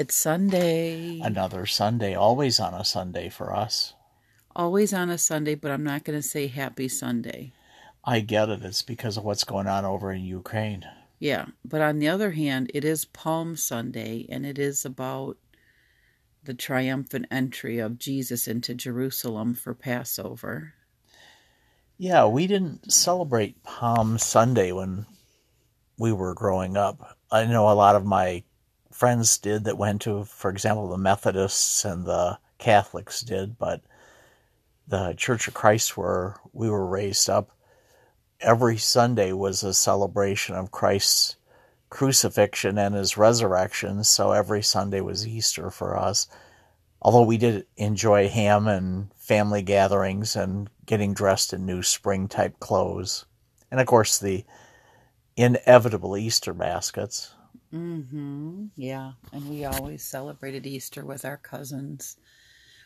It's Sunday. Another Sunday, always on a Sunday for us. Always on a Sunday, but I'm not going to say happy Sunday. I get it. It's because of what's going on over in Ukraine. Yeah, but on the other hand, it is Palm Sunday and it is about the triumphant entry of Jesus into Jerusalem for Passover. Yeah, we didn't celebrate Palm Sunday when we were growing up. I know a lot of my friends did that went to, for example, the Methodists and the Catholics did, but the Church of Christ, where we were raised up, every Sunday was a celebration of Christ's crucifixion and his resurrection. So every Sunday was Easter for us. Although we did enjoy ham and family gatherings and getting dressed in new spring type clothes. And of course, the inevitable Easter baskets. Mm-hmm. Yeah, and we always celebrated Easter with our cousins,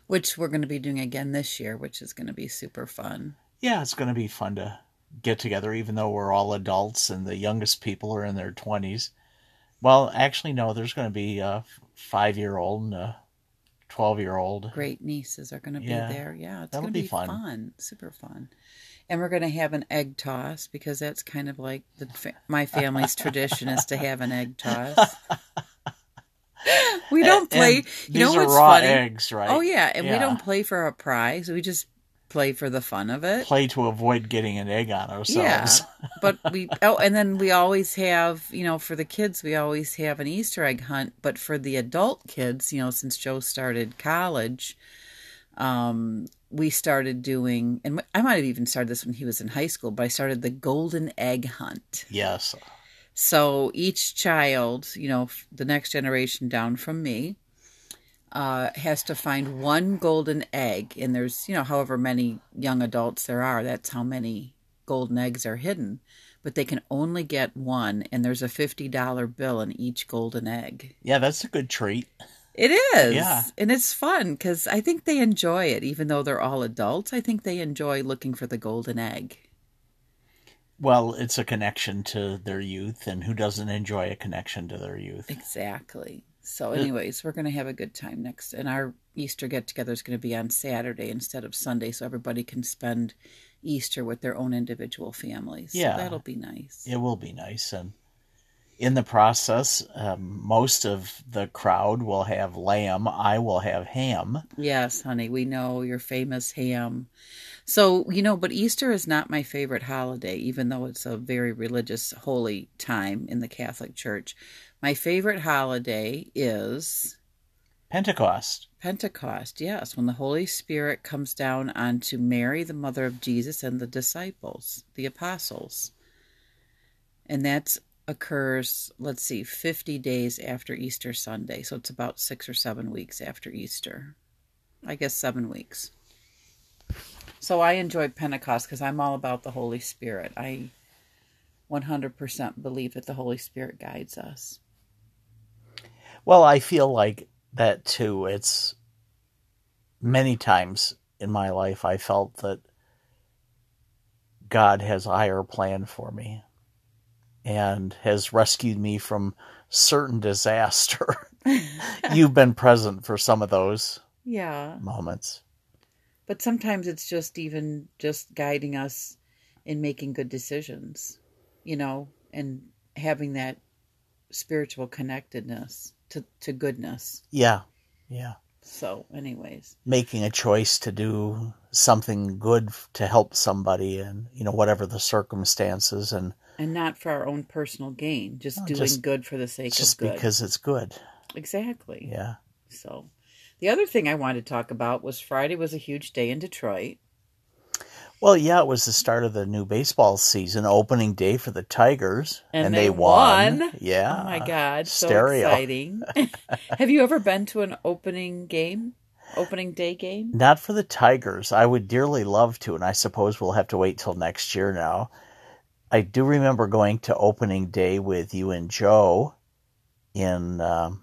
which we're going to be doing again this year, which is going to be super fun. Yeah, it's going to be fun to get together, even though we're all adults and the youngest people are in their 20s. Well, actually, no, there's going to be a five year old and a 12 year old. Great nieces are going to Yeah, be there. Yeah, it's going to be be fun. fun. super fun. And we're going to have an egg toss because that's kind of like the fa- my family's tradition is to have an egg toss. we don't play. And you know what's raw funny? eggs, right? Oh yeah, and we don't play for a prize. We just play for the fun of it. Play to avoid getting an egg on ourselves. Yeah, but we oh, and then we always have you know for the kids we always have an Easter egg hunt. But for the adult kids, you know, since Joe started college, um, we started doing, and I might have even started this when he was in high school. But I started the golden egg hunt. Yes. So each child, you know, the next generation down from me, uh, has to find one golden egg. And there's, you know, however many young adults there are, that's how many golden eggs are hidden. But they can only get one, and there's a $50 bill in each golden egg. Yeah, that's a good treat. It is. Yeah. And it's fun because I think they enjoy it, even though they're all adults. I think they enjoy looking for the golden egg. Well, it's a connection to their youth, and who doesn't enjoy a connection to their youth? Exactly. So, anyways, we're going to have a good time next. And our Easter get together is going to be on Saturday instead of Sunday, so everybody can spend Easter with their own individual families. So Yeah. that'll be nice. It will be nice. And in the process, um, most of the crowd will have lamb. I will have ham. Yes, honey, we know your famous ham. So, you know, but Easter is not my favorite holiday, even though it's a very religious, holy time in the Catholic Church. My favorite holiday is Pentecost. Pentecost, yes, when the Holy Spirit comes down onto Mary, the mother of Jesus, and the disciples, the apostles. And that occurs, let's see, 50 days after Easter Sunday. So it's about six or seven weeks after Easter. I guess seven weeks. So I enjoy Pentecost because I'm all about the Holy Spirit. I 100% believe that the Holy Spirit guides us. Well, I feel like that too. It's many times in my life I felt that God has a higher plan for me and has rescued me from certain disaster. You've been present for some of those Yeah. moments. But sometimes it's just even just guiding us in making good decisions, you know, and having that spiritual connectedness to, to goodness. Yeah. Yeah. So, anyways, Making a choice to do something good to help somebody and, you know, whatever the circumstances and and not for our own personal gain, just No, doing just- good for the sake just of good. because it's good. exactly. Yeah. So, the other thing I wanted to talk about was Friday was a huge day in Detroit. Well, yeah, it was the start of the new baseball season, opening day for the Tigers, And they, they won. won. Yeah. Oh my God, so exciting. Have you ever been to an opening game? Opening day game? Not for the Tigers. I would dearly love to, and I suppose we'll have to wait till next year now. I do remember going to opening day with you and Joe in um,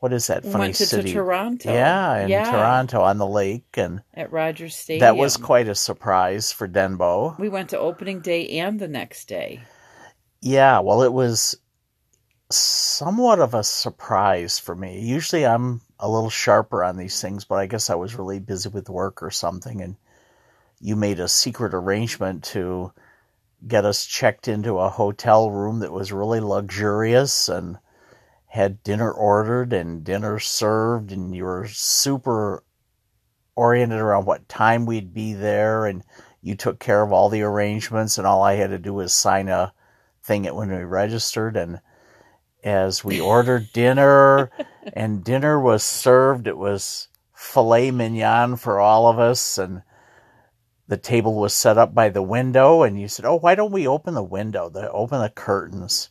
what is that funny went to, to city? Toronto. Yeah, in Yeah, Toronto on the lake, and At Rogers Stadium. that was quite a surprise for Denbo. We went to opening day and the next day. Yeah, well, it was somewhat of a surprise for me. Usually I'm a little sharper on these things, but I guess I was really busy with work or something and you made a secret arrangement to get us checked into a hotel room that was really luxurious and had dinner ordered and dinner served and you were super oriented around what time we'd be there and you took care of all the arrangements and all I had to do was sign a thing at when we registered. And as we ordered dinner and dinner was served it was filet mignon for all of us and the table was set up by the window and you said oh why don't we open the window the open the curtains?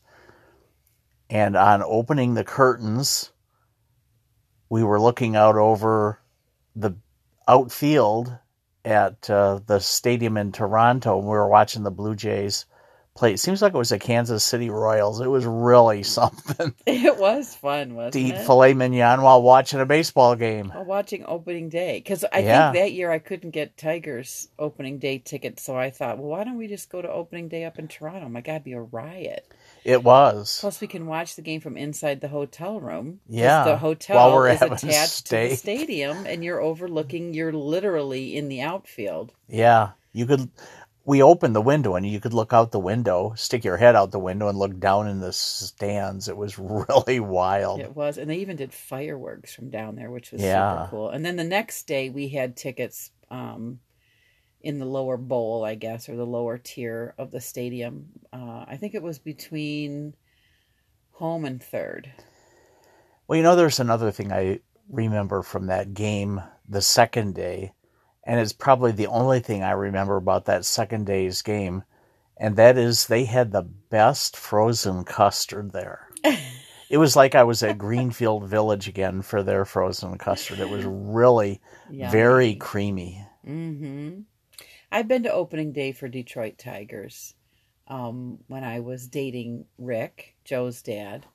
And on opening the curtains we were looking out over the outfield at uh, the stadium in Toronto and we were watching the Blue Jays play. It seems like it was the Kansas City Royals. It was really something. It was fun, wasn't it? to eat filet mignon while watching a baseball game. While watching opening day, because I Yeah. think that year I couldn't get Tigers opening day tickets, so I thought, well, why don't we just go to opening day up in Toronto? My God, it'd be a riot. It was. Plus, we can watch the game from inside the hotel room. Yeah, the hotel is attached to the stadium, and you're overlooking. You're literally in the outfield. Yeah, you could. We opened the window and you could look out the window, stick your head out the window, and look down in the stands. It was really wild. It was, and they even did fireworks from down there, which was Yeah. super cool. And then the next day, we had tickets um, in the lower bowl, I guess, or the lower tier of the stadium. Uh, I think it was between home and third. Well, you know, there's another thing I remember from that game the second day, and it's probably the only thing I remember about that second day's game, and that is they had the best frozen custard there. it was like I was at Greenfield Village again for their frozen custard. It was really very creamy. Mm-hmm. I've been to opening day for Detroit Tigers um, when I was dating Rick, Joe's dad,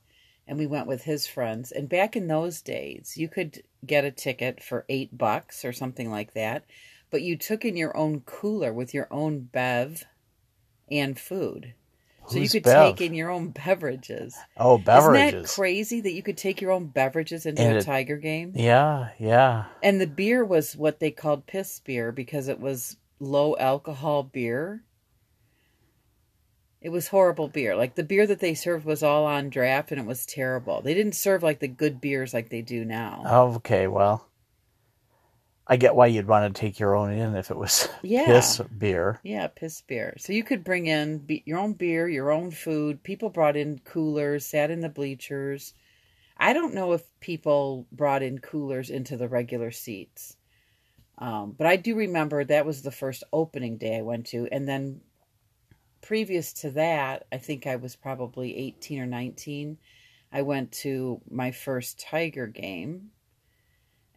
and we went with his friends. And back in those days, you could get a ticket for eight bucks or something like that, but you took in your own cooler with your own bev and food. So Who's you could Bev? take in your own beverages. Oh, beverages! Isn't that crazy that you could take your own beverages into And a it- Tiger game? yeah, yeah. And the beer was what they called piss beer because it was low alcohol beer. It was horrible beer. Like the beer that they served was all on draft and it was terrible. They didn't serve like the good beers like they do now. Okay, well, I get why you'd want to take your own in if it was Yeah. piss beer. Yeah, piss beer. So you could bring in be- your own beer, your own food. People brought in coolers, sat in the bleachers. I don't know if people brought in coolers into the regular seats. Um, but I do remember that was the first opening day I went to. And then previous to that, I think I was probably 18 or 19. I went to my first Tiger game.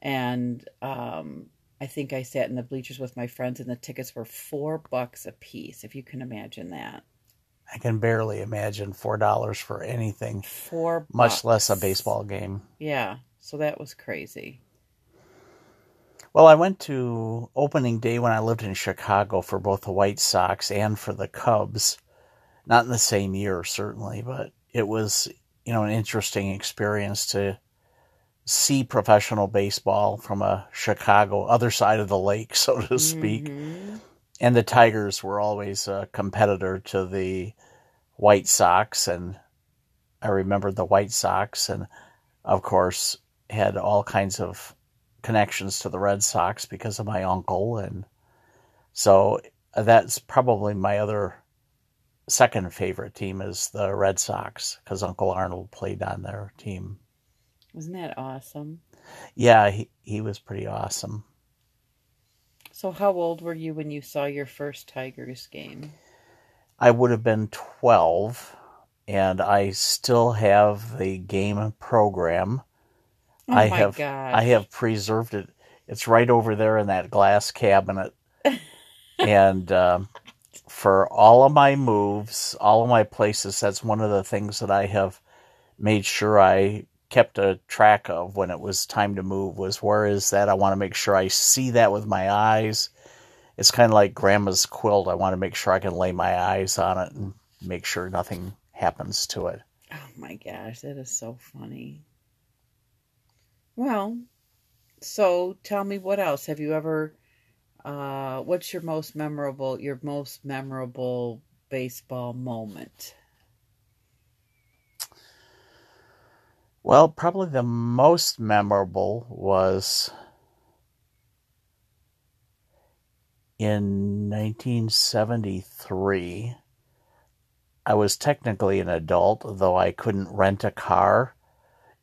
And um, I think I sat in the bleachers with my friends, and the tickets were four bucks a piece, if you can imagine that. I can barely imagine four dollars for anything, Four much less a baseball game. Yeah, so that was crazy. Well, I went to opening day when I lived in Chicago for both the White Sox and for the Cubs. Not in the same year, certainly, but it was, you know, an interesting experience to see professional baseball from a Chicago other side of the lake, so to speak. Mhm. and the Tigers were always a competitor to the White Sox, and I remember the White Sox, and of course had all kinds of connections to the Red Sox because of my uncle, and so that's probably my other second favorite team is the Red Sox because Uncle Arnold played on their team. Wasn't that awesome? Yeah, he he was pretty awesome. So, how old were you when you saw your first Tigers game? I would have been 12, and I still have the game program. Oh I my have gosh. I have preserved it. It's right over there in that glass cabinet. and um, for all of my moves, all of my places, that's one of the things that I have made sure I kept a track of when it was time to move was where is that? I want to make sure I see that with my eyes. It's kind of like grandma's quilt. I want to make sure I can lay my eyes on it and make sure nothing happens to it. Oh my gosh, that is so funny. Well, so tell me what else have you ever uh what's your most memorable your most memorable baseball moment? Well, probably the most memorable was in 1973. I was technically an adult, though I couldn't rent a car,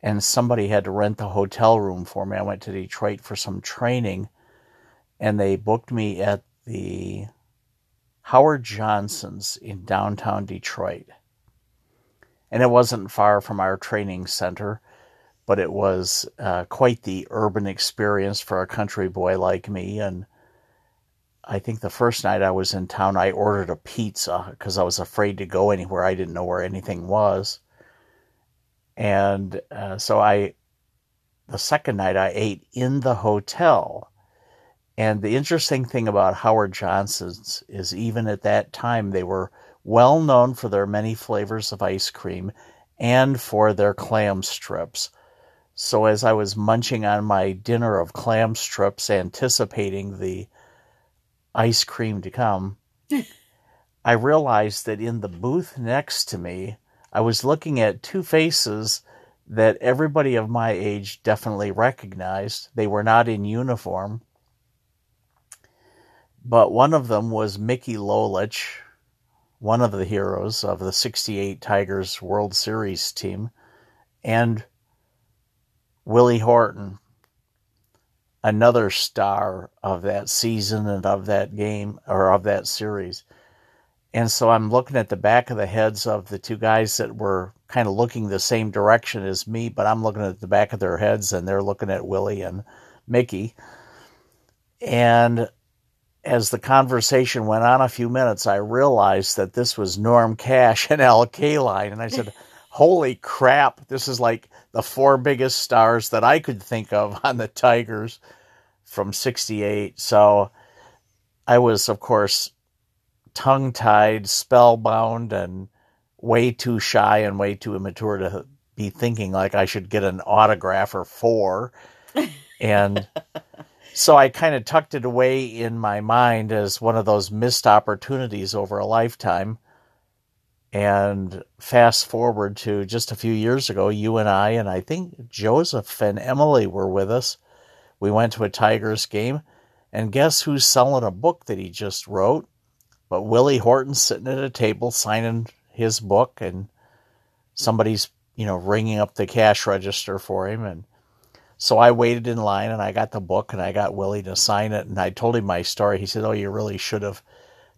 and somebody had to rent the hotel room for me. I went to Detroit for some training, and they booked me at the Howard Johnson's in downtown Detroit and it wasn't far from our training center, but it was uh, quite the urban experience for a country boy like me. And I think the first night I was in town, I ordered a pizza because I was afraid to go anywhere. I didn't know where anything was. And uh, so I, the second night, I ate in the hotel. And the interesting thing about Howard Johnson's is even at that time, they were well known for their many flavors of ice cream and for their clam strips. So, as I was munching on my dinner of clam strips, anticipating the ice cream to come, I realized that in the booth next to me, I was looking at two faces that everybody of my age definitely recognized. They were not in uniform, but one of them was Mickey Lolich, one of the heroes of the 68 Tigers World Series team, and Willie Horton, another star of that season and of that game or of that series. And so I'm looking at the back of the heads of the two guys that were kind of looking the same direction as me, but I'm looking at the back of their heads and they're looking at Willie and Mickey. And as the conversation went on a few minutes, I realized that this was Norm Cash and Al Kaline. And I said, Holy crap, this is like the four biggest stars that I could think of on the Tigers from 68. So I was, of course, tongue tied, spellbound, and way too shy and way too immature to be thinking like I should get an autograph or four. And so I kind of tucked it away in my mind as one of those missed opportunities over a lifetime. And fast forward to just a few years ago, you and I, and I think Joseph and Emily were with us. We went to a Tigers game, and guess who's selling a book that he just wrote? But Willie Horton sitting at a table signing his book, and somebody's, you know, ringing up the cash register for him. And so I waited in line and I got the book and I got Willie to sign it and I told him my story. He said, "Oh, you really should have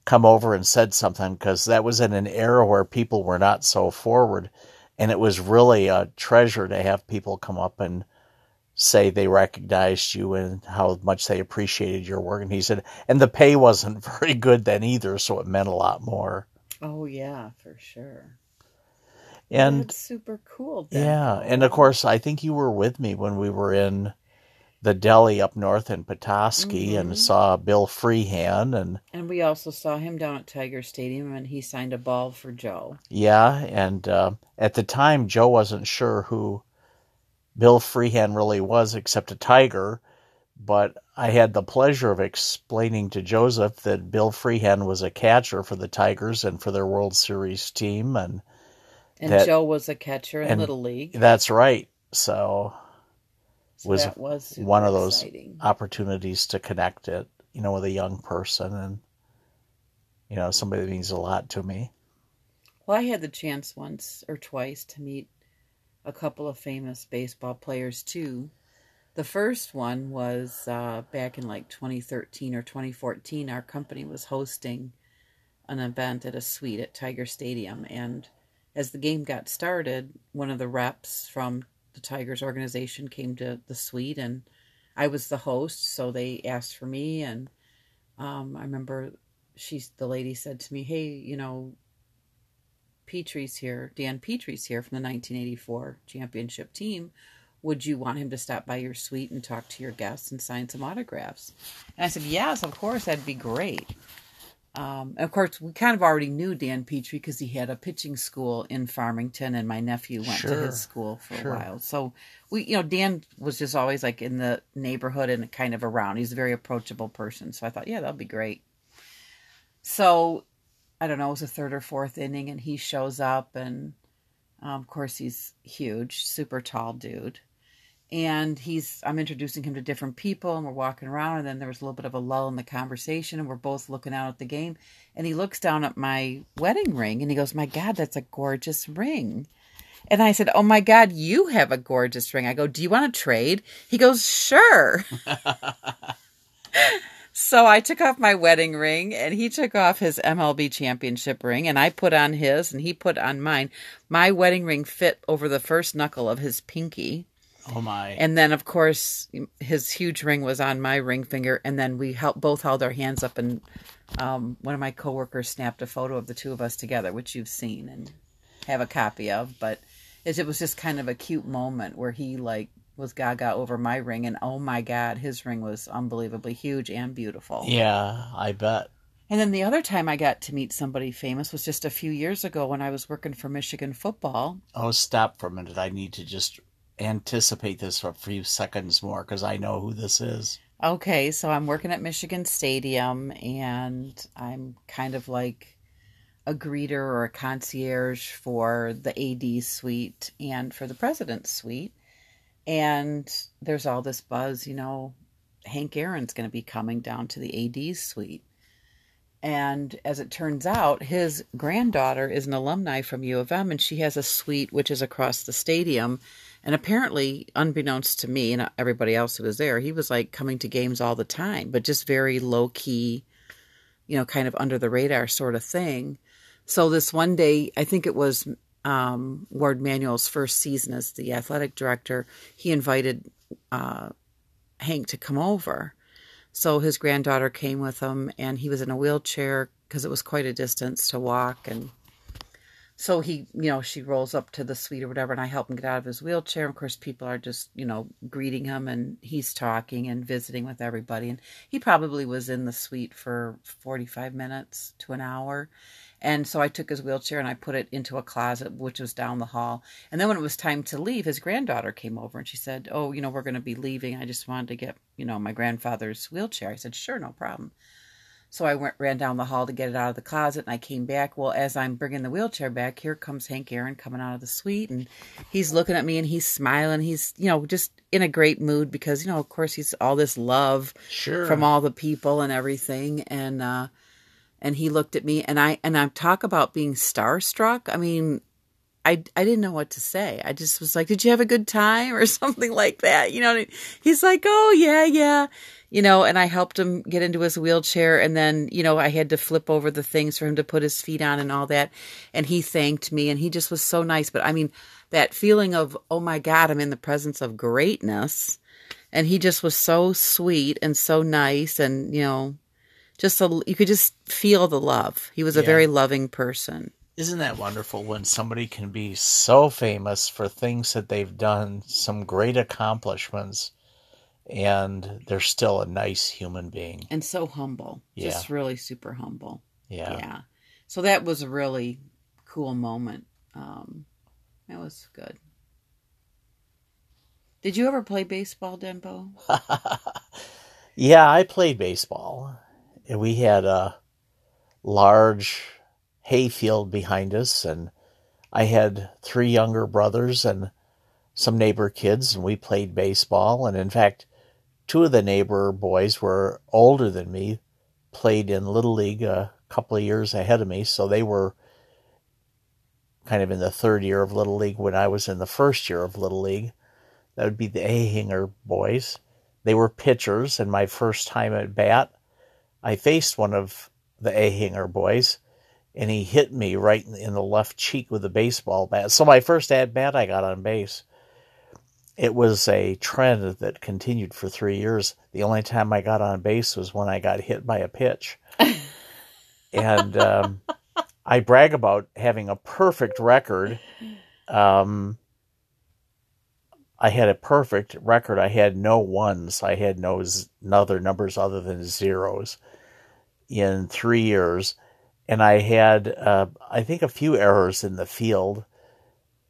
come over and said something because that was in an era where people were not so forward and it was really a treasure to have people come up and say they recognized you and how much they appreciated your work." And he said, "And the pay wasn't very good then either, so it meant a lot more." Oh yeah, for sure. And That's super cool. Then. Yeah, and of course, I think you were with me when we were in the deli up north in Petoskey Mhm. and saw Bill Freehan and And we also saw him down at Tiger Stadium, and he signed a ball for Joe. yeah, and uh, at the time Joe wasn't sure who Bill Freehan really was, except a tiger. But I had the pleasure of explaining to Joseph that Bill Freehan was a catcher for the Tigers and for their World Series team, and And That- Joe was a catcher in Little League. that's right. So So was that was one of those exciting. opportunities to connect it, you know, with a young person and you know, somebody that means a lot to me. Well, I had the chance once or twice to meet a couple of famous baseball players too. The first one was uh, back in like 2013 or 2014. Our company was hosting an event at a suite at Tiger Stadium, and as the game got started, one of the reps from the Tigers organization came to the suite, and I was the host, so they asked for me, and um, I remember she's the lady said to me, "Hey, you know, Petry's here, Dan Petry's here from the 1984 championship team. Would you want him to stop by your suite and talk to your guests and sign some autographs? And I said, Yes, of course, that'd be great. Um, of course, we kind of already knew Dan Petry because he had a pitching school in Farmington, and my nephew went Sure. to his school for Sure. a while. So we, you know, Dan was just always like in the neighborhood and kind of around. He's a very approachable person. So I thought, yeah, that'll be great. So I don't know, it was a third or fourth inning, and he shows up, and um, of course he's huge, super tall dude. And he's, I'm introducing him to different people, and we're walking around, and then there was a little bit of a lull in the conversation, and we're both looking out at the game, and he looks down at my wedding ring, and he goes, "My God, that's a gorgeous ring." And I said, "Oh my God, you have a gorgeous ring." I go, "Do you want to trade?" He goes, "Sure." So I took off my wedding ring and he took off his MLB championship ring and I put on his and he put on mine. My wedding ring fit over the first knuckle of his pinky. Oh my. And then of course his huge ring was on my ring finger and then we held, both held our hands up and um, one of my coworkers snapped a photo of the two of us together, which you've seen and have a copy of, but it was just kind of a cute moment where he like was gaga over my ring and oh my god, his ring was unbelievably huge and beautiful. yeah, I bet. And then the other time I got to meet somebody famous was just a few years ago when I was working for Michigan football. Oh, stop for a minute. I need to just anticipate this for a few seconds more because I know who this is. Okay, so I'm working at Michigan Stadium and I'm kind of like a greeter or a concierge for the AD suite and for the president's suite. And there's all this buzz, you know, Hank Aaron's going to be coming down to the AD suite. And as it turns out, his granddaughter is an alumni from U of M, and she has a suite which is across the stadium. And apparently, unbeknownst to me and everybody else who was there, he was like coming to games all the time, but just very low key, you know, kind of under the radar sort of thing. So this one day, I think it was um, Warde Manuel's first season as the athletic director, he invited uh, Hank to come over. So his granddaughter came with him, and he was in a wheelchair because it was quite a distance to walk. And so he, you know, she rolls up to the suite or whatever, and I help him get out of his wheelchair. Of course, people are just, you know, greeting him, and he's talking and visiting with everybody. And he probably was in the suite for 45 minutes to an hour. And so I took his wheelchair and I put it into a closet, which was down the hall. And then when it was time to leave, his granddaughter came over and she said, Oh, you know, we're going to be leaving. I just wanted to get, you know, my grandfather's wheelchair. I said, Sure, no problem. So I went, ran down the hall to get it out of the closet and I came back. Well, as I'm bringing the wheelchair back, here comes Hank Aaron coming out of the suite and he's looking at me and he's smiling. He's, you know, just in a great mood because, you know, of course, he's all this love Sure. from all the people and everything and uh and he looked at me and I and I talk about being starstruck. I mean, I I didn't know what to say. I just was like, "Did you have a good time?" or something like that. You know, he's like, "Oh, yeah, yeah." You know, and I helped him get into his wheelchair and then, you know, I had to flip over the things for him to put his feet on and all that. And he thanked me and he just was so nice, but I mean, that feeling of, "Oh my god, I'm in the presence of greatness." And he just was so sweet and so nice and, you know, just a, you could just feel the love. He was a Yeah. very loving person. Isn't that wonderful when somebody can be so famous for things that they've done, some great accomplishments, and they're still a nice human being? and so humble. Yeah. Just really super humble. Yeah. Yeah. So that was a really cool moment. Um, that was good. Did you ever play baseball, Denbo? yeah, I played baseball. And we had a large hayfield behind us, and I had three younger brothers and some neighbor kids, and we played baseball. And in fact, two of the neighbor boys were older than me, played in Little League a couple of years ahead of me, so they were kind of in the third year of Little League when I was in the first year of Little League. That would be the Ahinger boys. They were pitchers, and my first time at bat, I faced one of the Ahinger boys, and he hit me right in- in the left cheek with a baseball bat. So my first at bat, I got on base. It was a trend that continued for three years. The only time I got on base was when I got hit by a pitch. and um, I brag about having a perfect record. Um, I had a perfect record. I had no ones. I had no z- other numbers other than zeros. In three years, and I had, uh, I think, a few errors in the field.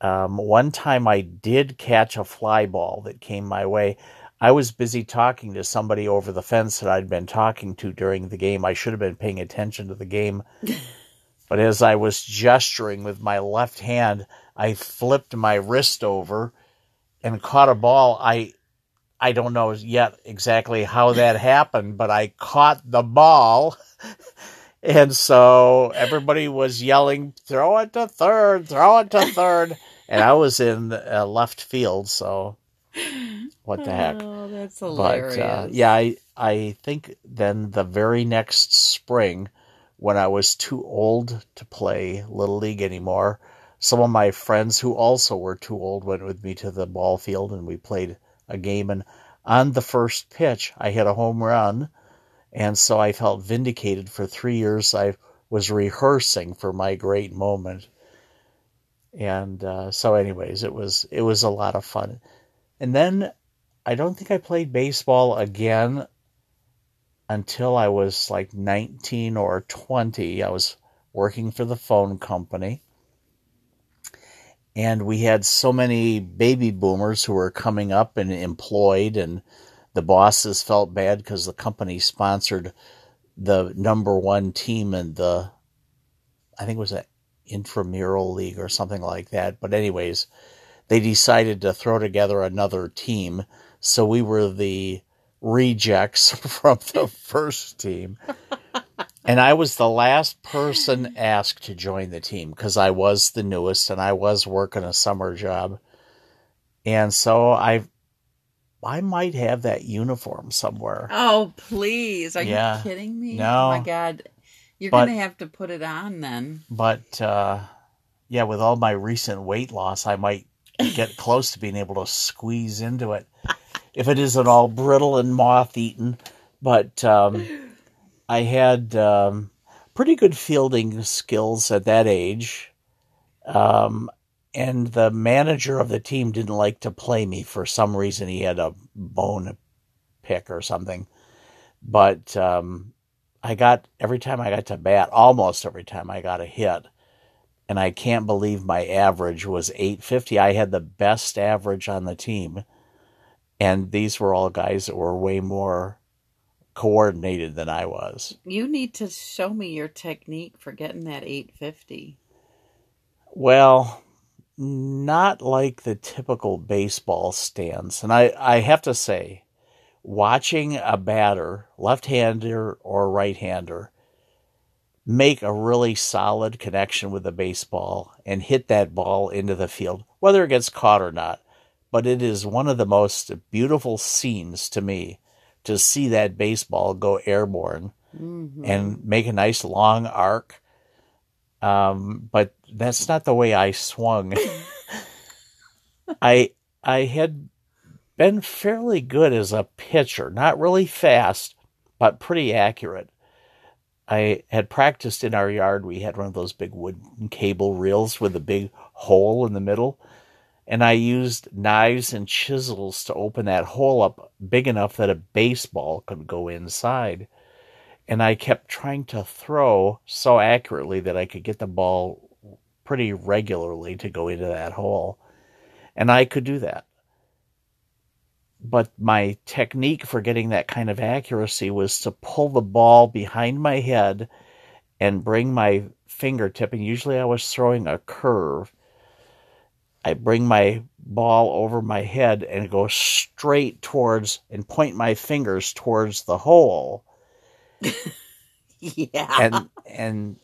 Um, one time I did catch a fly ball that came my way. I was busy talking to somebody over the fence that I'd been talking to during the game. I should have been paying attention to the game. but as I was gesturing with my left hand, I flipped my wrist over and caught a ball. I I don't know yet exactly how that happened, but I caught the ball. and so everybody was yelling, throw it to third, throw it to third. and I was in uh, left field, so what the heck? Oh, that's hilarious. But uh, yeah, I I think then the very next spring, when I was too old to play little league anymore, some of my friends who also were too old went with me to the ball field and we played a game. And on the first pitch, I hit a home run, and so I felt vindicated. For three years, I was rehearsing for my great moment. And uh, so, anyways, it was it was a lot of fun. And then I don't think I played baseball again until I was like 19 or 20. I was working for the phone company. And we had so many baby boomers who were coming up and employed, and the bosses felt bad because the company sponsored the number one team in the, I think it was an intramural league or something like that. But, anyways, they decided to throw together another team. So we were the rejects from the first team. and I was the last person asked to join the team because I was the newest and I was working a summer job. And so I I might have that uniform somewhere. Oh, please. Are yeah. you kidding me? No. Oh my god. You're going to have to put it on then. But uh yeah, with all my recent weight loss, I might get close to being able to squeeze into it if it isn't all brittle and moth eaten. But um, I had um, pretty good fielding skills at that age. Um, and the manager of the team didn't like to play me for some reason. He had a bone pick or something. But um, I got every time I got to bat, almost every time I got a hit, and I can't believe my average was 850. I had the best average on the team. And these were all guys that were way more coordinated than I was. You need to show me your technique for getting that 850. Well, not like the typical baseball stance. And I, I have to say, watching a batter, left hander or right hander, make a really solid connection with the baseball and hit that ball into the field, whether it gets caught or not. But it is one of the most beautiful scenes to me to see that baseball go airborne mm-hmm. and make a nice long arc. Um, but that's not the way I swung. I I had been fairly good as a pitcher, not really fast, but pretty accurate. I had practiced in our yard. We had one of those big wooden cable reels with a big hole in the middle. And I used knives and chisels to open that hole up big enough that a baseball could go inside. And I kept trying to throw so accurately that I could get the ball pretty regularly to go into that hole. And I could do that but my technique for getting that kind of accuracy was to pull the ball behind my head and bring my fingertip, and usually I was throwing a curve. I bring my ball over my head and go straight towards and point my fingers towards the hole. yeah. And and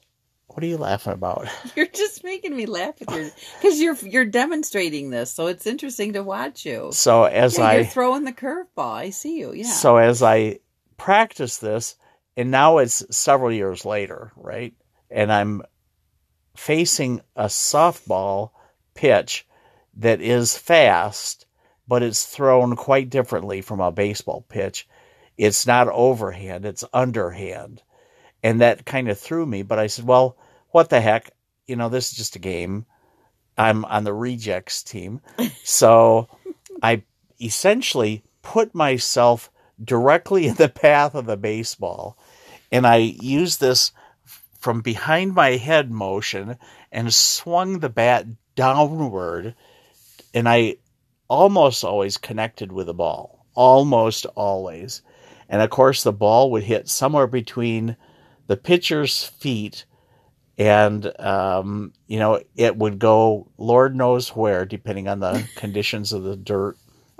what are you laughing about? You're just making me laugh with your because you're you're demonstrating this, so it's interesting to watch you. So as yeah, I you're throwing the curveball, I see you. Yeah. So as I practice this, and now it's several years later, right? And I'm facing a softball pitch that is fast, but it's thrown quite differently from a baseball pitch. It's not overhand; it's underhand and that kind of threw me. But I said, well, what the heck? You know, this is just a game. I'm on the rejects team. So I essentially put myself directly in the path of the baseball and I used this from behind my head motion and swung the bat downward, and I almost always connected with the ball. Almost always. And of course, the ball would hit somewhere between the pitcher's feet and um, you know it would go lord knows where depending on the conditions of the dirt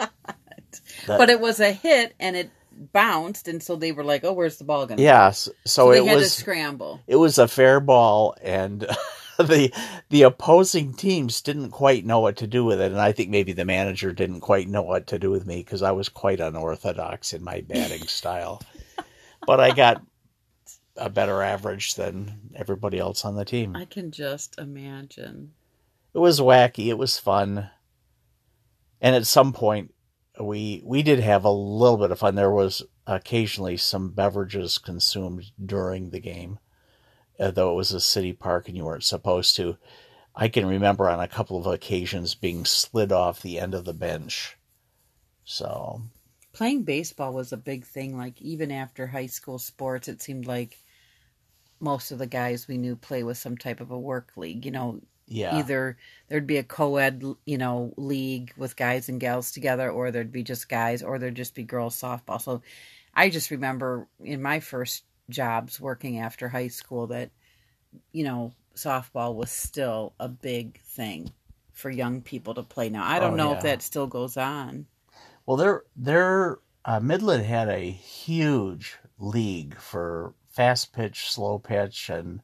but it was a hit and it bounced and so they were like oh where's the ball going yes so, so they it had was scramble it was a fair ball and the the opposing teams didn't quite know what to do with it and i think maybe the manager didn't quite know what to do with me because i was quite unorthodox in my batting style. But i got a better average than everybody else on the team. I can just imagine. It was wacky. It was fun. And at some point we we did have a little bit of fun. There was occasionally some beverages consumed during the game Uh, though it was a city park and you weren't supposed to. I can remember on a couple of occasions being slid off the end of the bench. So playing baseball was a big thing. Like even after high school sports, it seemed like most of the guys we knew play with some type of a work league. You know, yeah. either there'd be a co-ed, you know, league with guys and gals together, or there'd be just guys, or there'd just be girls softball. So I just remember in my first jobs working after high school that you know softball was still a big thing for young people to play now. I don't oh, know yeah. if that still goes on. Well there there uh, midland had a huge league for fast pitch slow pitch and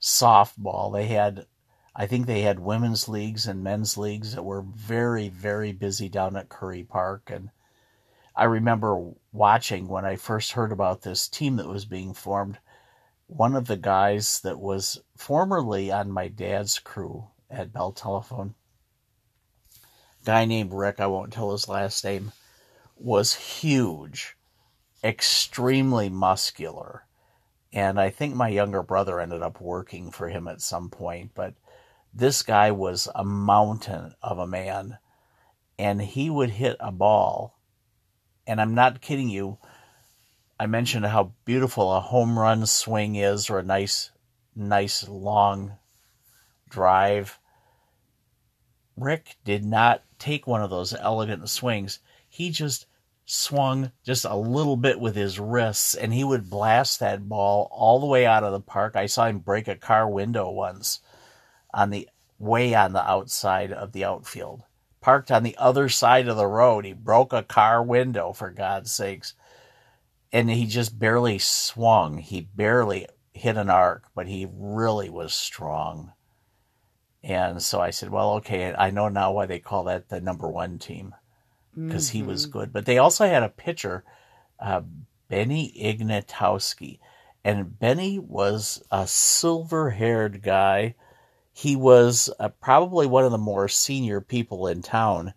softball. They had i think they had women's leagues and men's leagues that were very very busy down at Currie park and I remember watching when I first heard about this team that was being formed. One of the guys that was formerly on my dad's crew at Bell Telephone, guy named Rick, I won't tell his last name, was huge, extremely muscular. And I think my younger brother ended up working for him at some point, but this guy was a mountain of a man. And he would hit a ball and I'm not kidding you. I mentioned how beautiful a home run swing is, or a nice, nice long drive. Rick did not take one of those elegant swings. He just swung just a little bit with his wrists, and he would blast that ball all the way out of the park. I saw him break a car window once on the way on the outside of the outfield parked on the other side of the road. He broke a car window, for God's sakes. And he just barely swung. He barely hit an arc, but he really was strong. And so I said, well, okay, I know now why they call that the number one team because mm-hmm. he was mm-hmm. good. But they also had a pitcher, uh, Benny Ignatowski. And Benny was a silver haired guy he was uh, probably one of the more senior people in town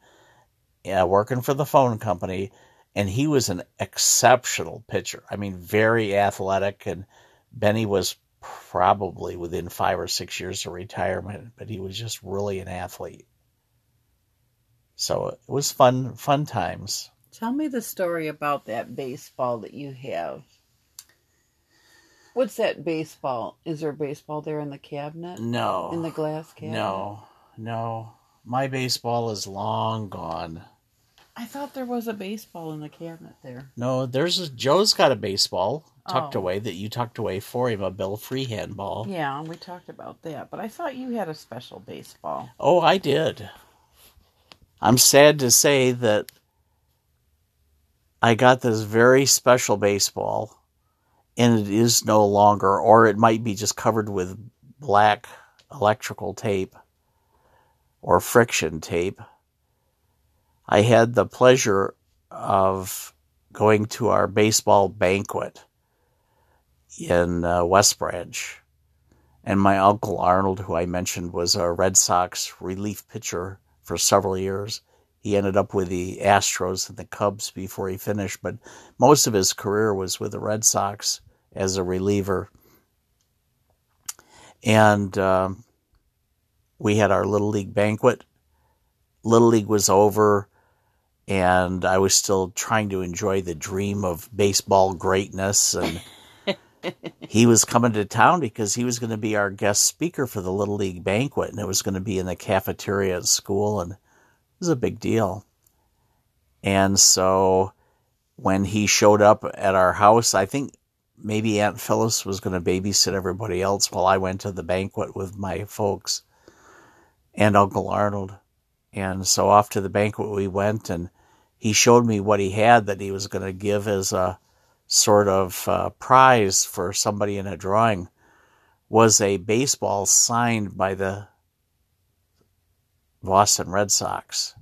uh, working for the phone company and he was an exceptional pitcher. I mean very athletic and benny was probably within five or six years of retirement but he was just really an athlete. So it was fun fun times. Tell me the story about that baseball that you have What's that baseball? Is there a baseball there in the cabinet? No. In the glass cabinet? No. No. My baseball is long gone. I thought there was a baseball in the cabinet there. No, there's a Joe's got a baseball tucked oh. away that you tucked away for him, a Bill Freehan ball. Yeah, we talked about that, but I thought you had a special baseball. Oh, I did. I'm sad to say that I got this very special baseball and it is no longer, or it might be just covered with black electrical tape or friction tape. I had the pleasure of going to our baseball banquet in uh, West Branch. And my uncle Arnold, who I mentioned was a Red Sox relief pitcher for several years, he ended up with the Astros and the Cubs before he finished, but most of his career was with the Red Sox as a reliever. And um, we had our Little League banquet. Little League was over, and I was still trying to enjoy the dream of baseball greatness. And he was coming to town because he was going to be our guest speaker for the Little League banquet, and it was going to be in the cafeteria at school, and it was a big deal. And so when he showed up at our house, I think maybe Aunt Phyllis was going to babysit everybody else while I went to the banquet with my folks and Uncle Arnold. And so off to the banquet we went, and he showed me what he had that he was going to give as a sort of uh, prize for somebody in a drawing was a baseball signed by the Boston Red Sox.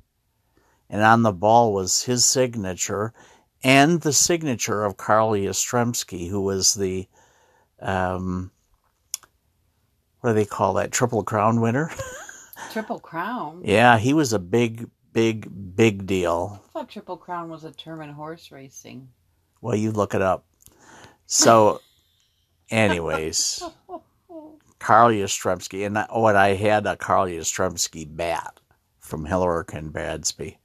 And on the ball was his signature and the signature of Carl Yastrzemski, who was the, um, what do they call that, Triple Crown winner? Triple Crown? yeah, he was a big, big, big deal. I thought Triple Crown was a term in horse racing. Well, you look it up. So, anyways, Carl Yastrzemski, and I, what I had a Carl Yastrzemski bat from Hillerich and Bradsby.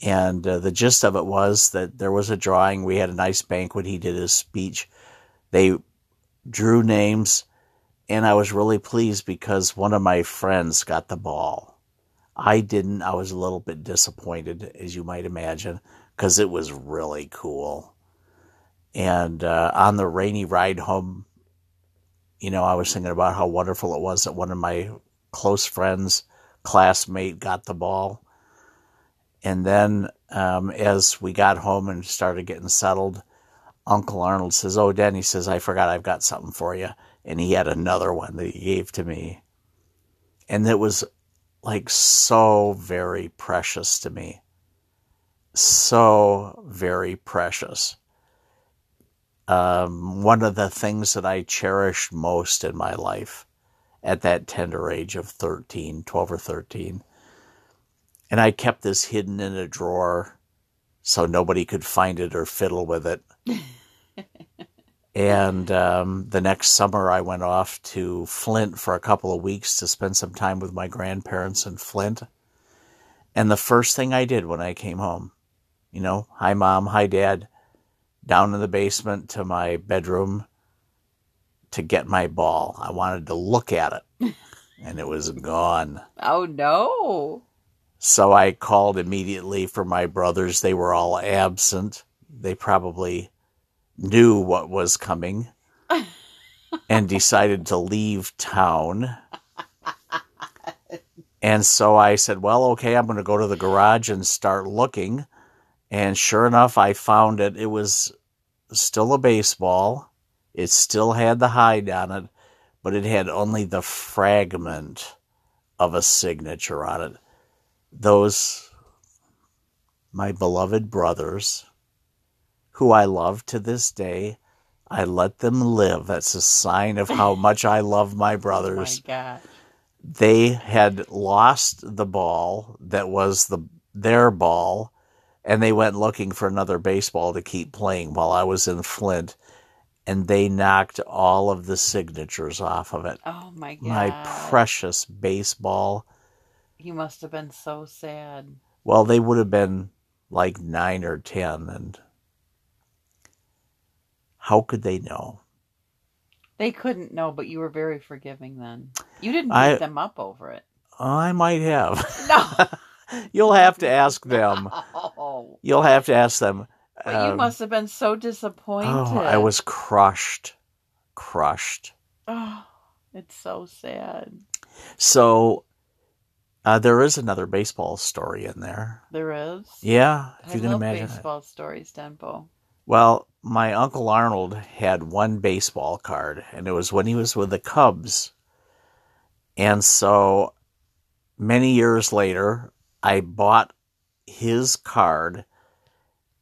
And uh, the gist of it was that there was a drawing. We had a nice banquet. He did his speech. They drew names, and I was really pleased because one of my friends got the ball. I didn't. I was a little bit disappointed, as you might imagine, because it was really cool. And uh, on the rainy ride home, you know, I was thinking about how wonderful it was that one of my close friends, classmate, got the ball. And then um, as we got home and started getting settled, Uncle Arnold says, Oh, Denny says, I forgot I've got something for you. And he had another one that he gave to me. And it was like so very precious to me. So very precious. Um, one of the things that I cherished most in my life at that tender age of 13, 12 or 13 and I kept this hidden in a drawer so nobody could find it or fiddle with it. and um, the next summer, I went off to Flint for a couple of weeks to spend some time with my grandparents in Flint. And the first thing I did when I came home, you know, hi mom, hi dad, down in the basement to my bedroom to get my ball. I wanted to look at it, and it was gone. Oh no. So I called immediately for my brothers. They were all absent. They probably knew what was coming and decided to leave town. And so I said, Well, okay, I'm going to go to the garage and start looking. And sure enough, I found it. It was still a baseball, it still had the hide on it, but it had only the fragment of a signature on it those, my beloved brothers, who I love to this day, I let them live. That's a sign of how much I love my brothers. Oh my. They had lost the ball that was the their ball, and they went looking for another baseball to keep playing while I was in Flint, and they knocked all of the signatures off of it. Oh my god. My precious baseball He must have been so sad. Well, they would have been like nine or ten, and how could they know? They couldn't know, but you were very forgiving then. You didn't beat I- them up over it. I might have. No. You'll have to ask them. Oh. You'll have to ask them. But you Um, must have been so disappointed. Oh, I was crushed, crushed. Oh, it's so sad. So uh, there is another baseball story in there. There is. Yeah, if I you can love imagine. it. baseball stories, Denbo. Well, my uncle Arnold had one baseball card, and it was when he was with the Cubs. And so many years later, I bought his card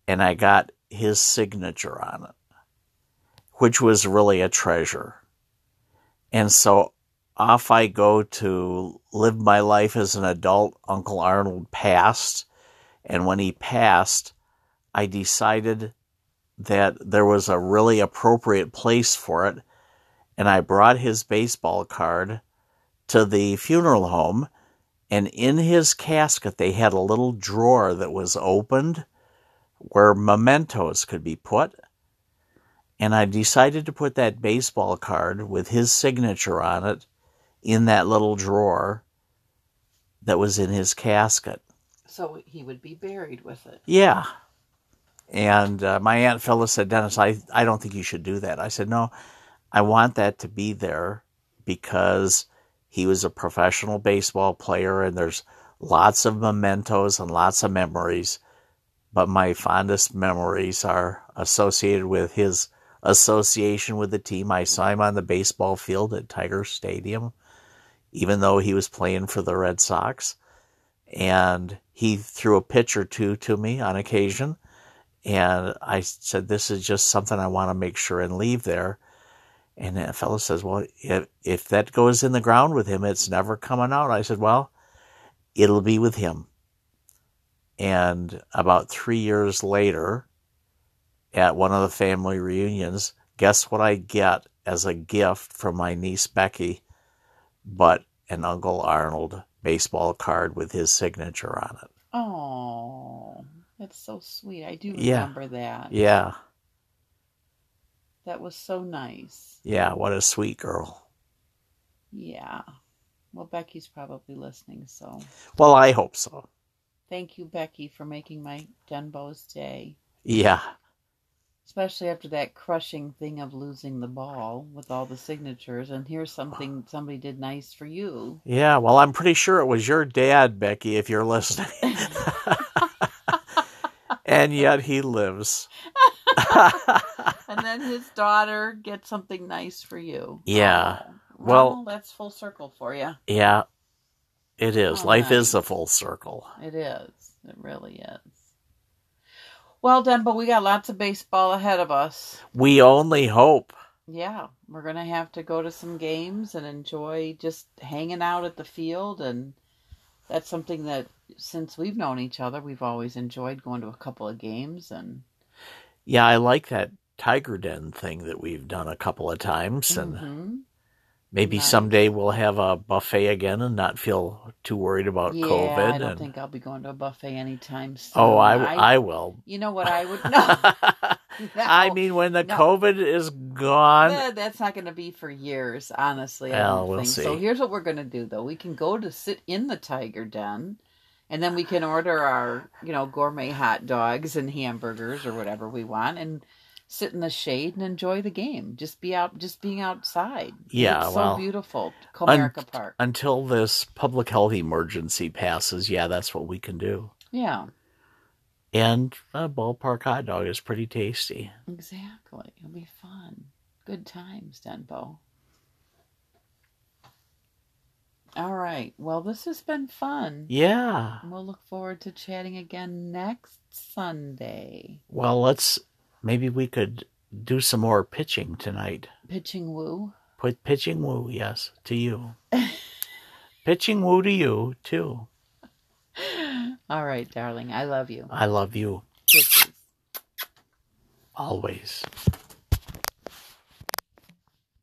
and I got his signature on it, which was really a treasure. And so off I go to live my life as an adult. Uncle Arnold passed. And when he passed, I decided that there was a really appropriate place for it. And I brought his baseball card to the funeral home. And in his casket, they had a little drawer that was opened where mementos could be put. And I decided to put that baseball card with his signature on it in that little drawer that was in his casket. So he would be buried with it. Yeah. And uh, my Aunt Phyllis said, Dennis, I, I don't think you should do that. I said, no, I want that to be there because he was a professional baseball player and there's lots of mementos and lots of memories. But my fondest memories are associated with his association with the team. I saw him on the baseball field at Tiger Stadium, even though he was playing for the Red Sox. And he threw a pitch or two to me on occasion. And I said, This is just something I want to make sure and leave there. And that fellow says, Well, if, if that goes in the ground with him, it's never coming out. I said, Well, it'll be with him. And about three years later, at one of the family reunions, guess what I get as a gift from my niece Becky? But an Uncle Arnold baseball card with his signature on it. Oh, that's so sweet. I do Yeah. remember that. Yeah, That was so nice. yeah, what a sweet girl. Yeah. Well, Becky's probably listening, so Well, I hope so. thank you, Becky, for making my Denbo's day. Yeah, Especially after that crushing thing of losing the ball with all the signatures. And here's something somebody did nice for you. yeah. Well, I'm pretty sure it was your dad, Becky, if you're listening. and yet he lives. And then his daughter gets something nice for you. Yeah. Oh, Well- that's full circle for you. yeah, it is. Oh, Life is a full circle. It is. It really is. Well, Denbo, we got lots of baseball ahead of us. We only hope. Yeah, we're going to have to go to some games and enjoy just hanging out at the field. And that's something that, since we've known each other, we've always enjoyed going to a couple of games. And Yeah, I like that Tiger Den thing that we've done a couple of times. And Mhm. Maybe someday we'll have a buffet again and not feel too worried about yeah, COVID. I don't and, think I'll be going to a buffet anytime oh, soon. oh, I, I will. You know what I would no. I mean, when the No. COVID is gone, that's not going to be for years, honestly. I Well, don't we'll think. So here's what we're going to do, though. We can go to sit in the Tiger Den, and then we can order our, you know, gourmet hot dogs and hamburgers or whatever we want, and sit in the shade and enjoy the game. Just be out, just being outside. Yeah, it's so well, beautiful, Comerica Park. until this public health emergency passes, yeah, that's what we can do. yeah, And a ballpark hot dog is pretty tasty. exactly. It'll be fun. Good times, Denbo. All right. Well, this has been fun. Yeah. And We'll look forward to chatting again next Sunday. Well, let's maybe we could do some more pitching tonight. Pitching woo. Put pitching woo, yes, to you. pitching woo to you too. All right, darling. I love you. I love you Kisses. always.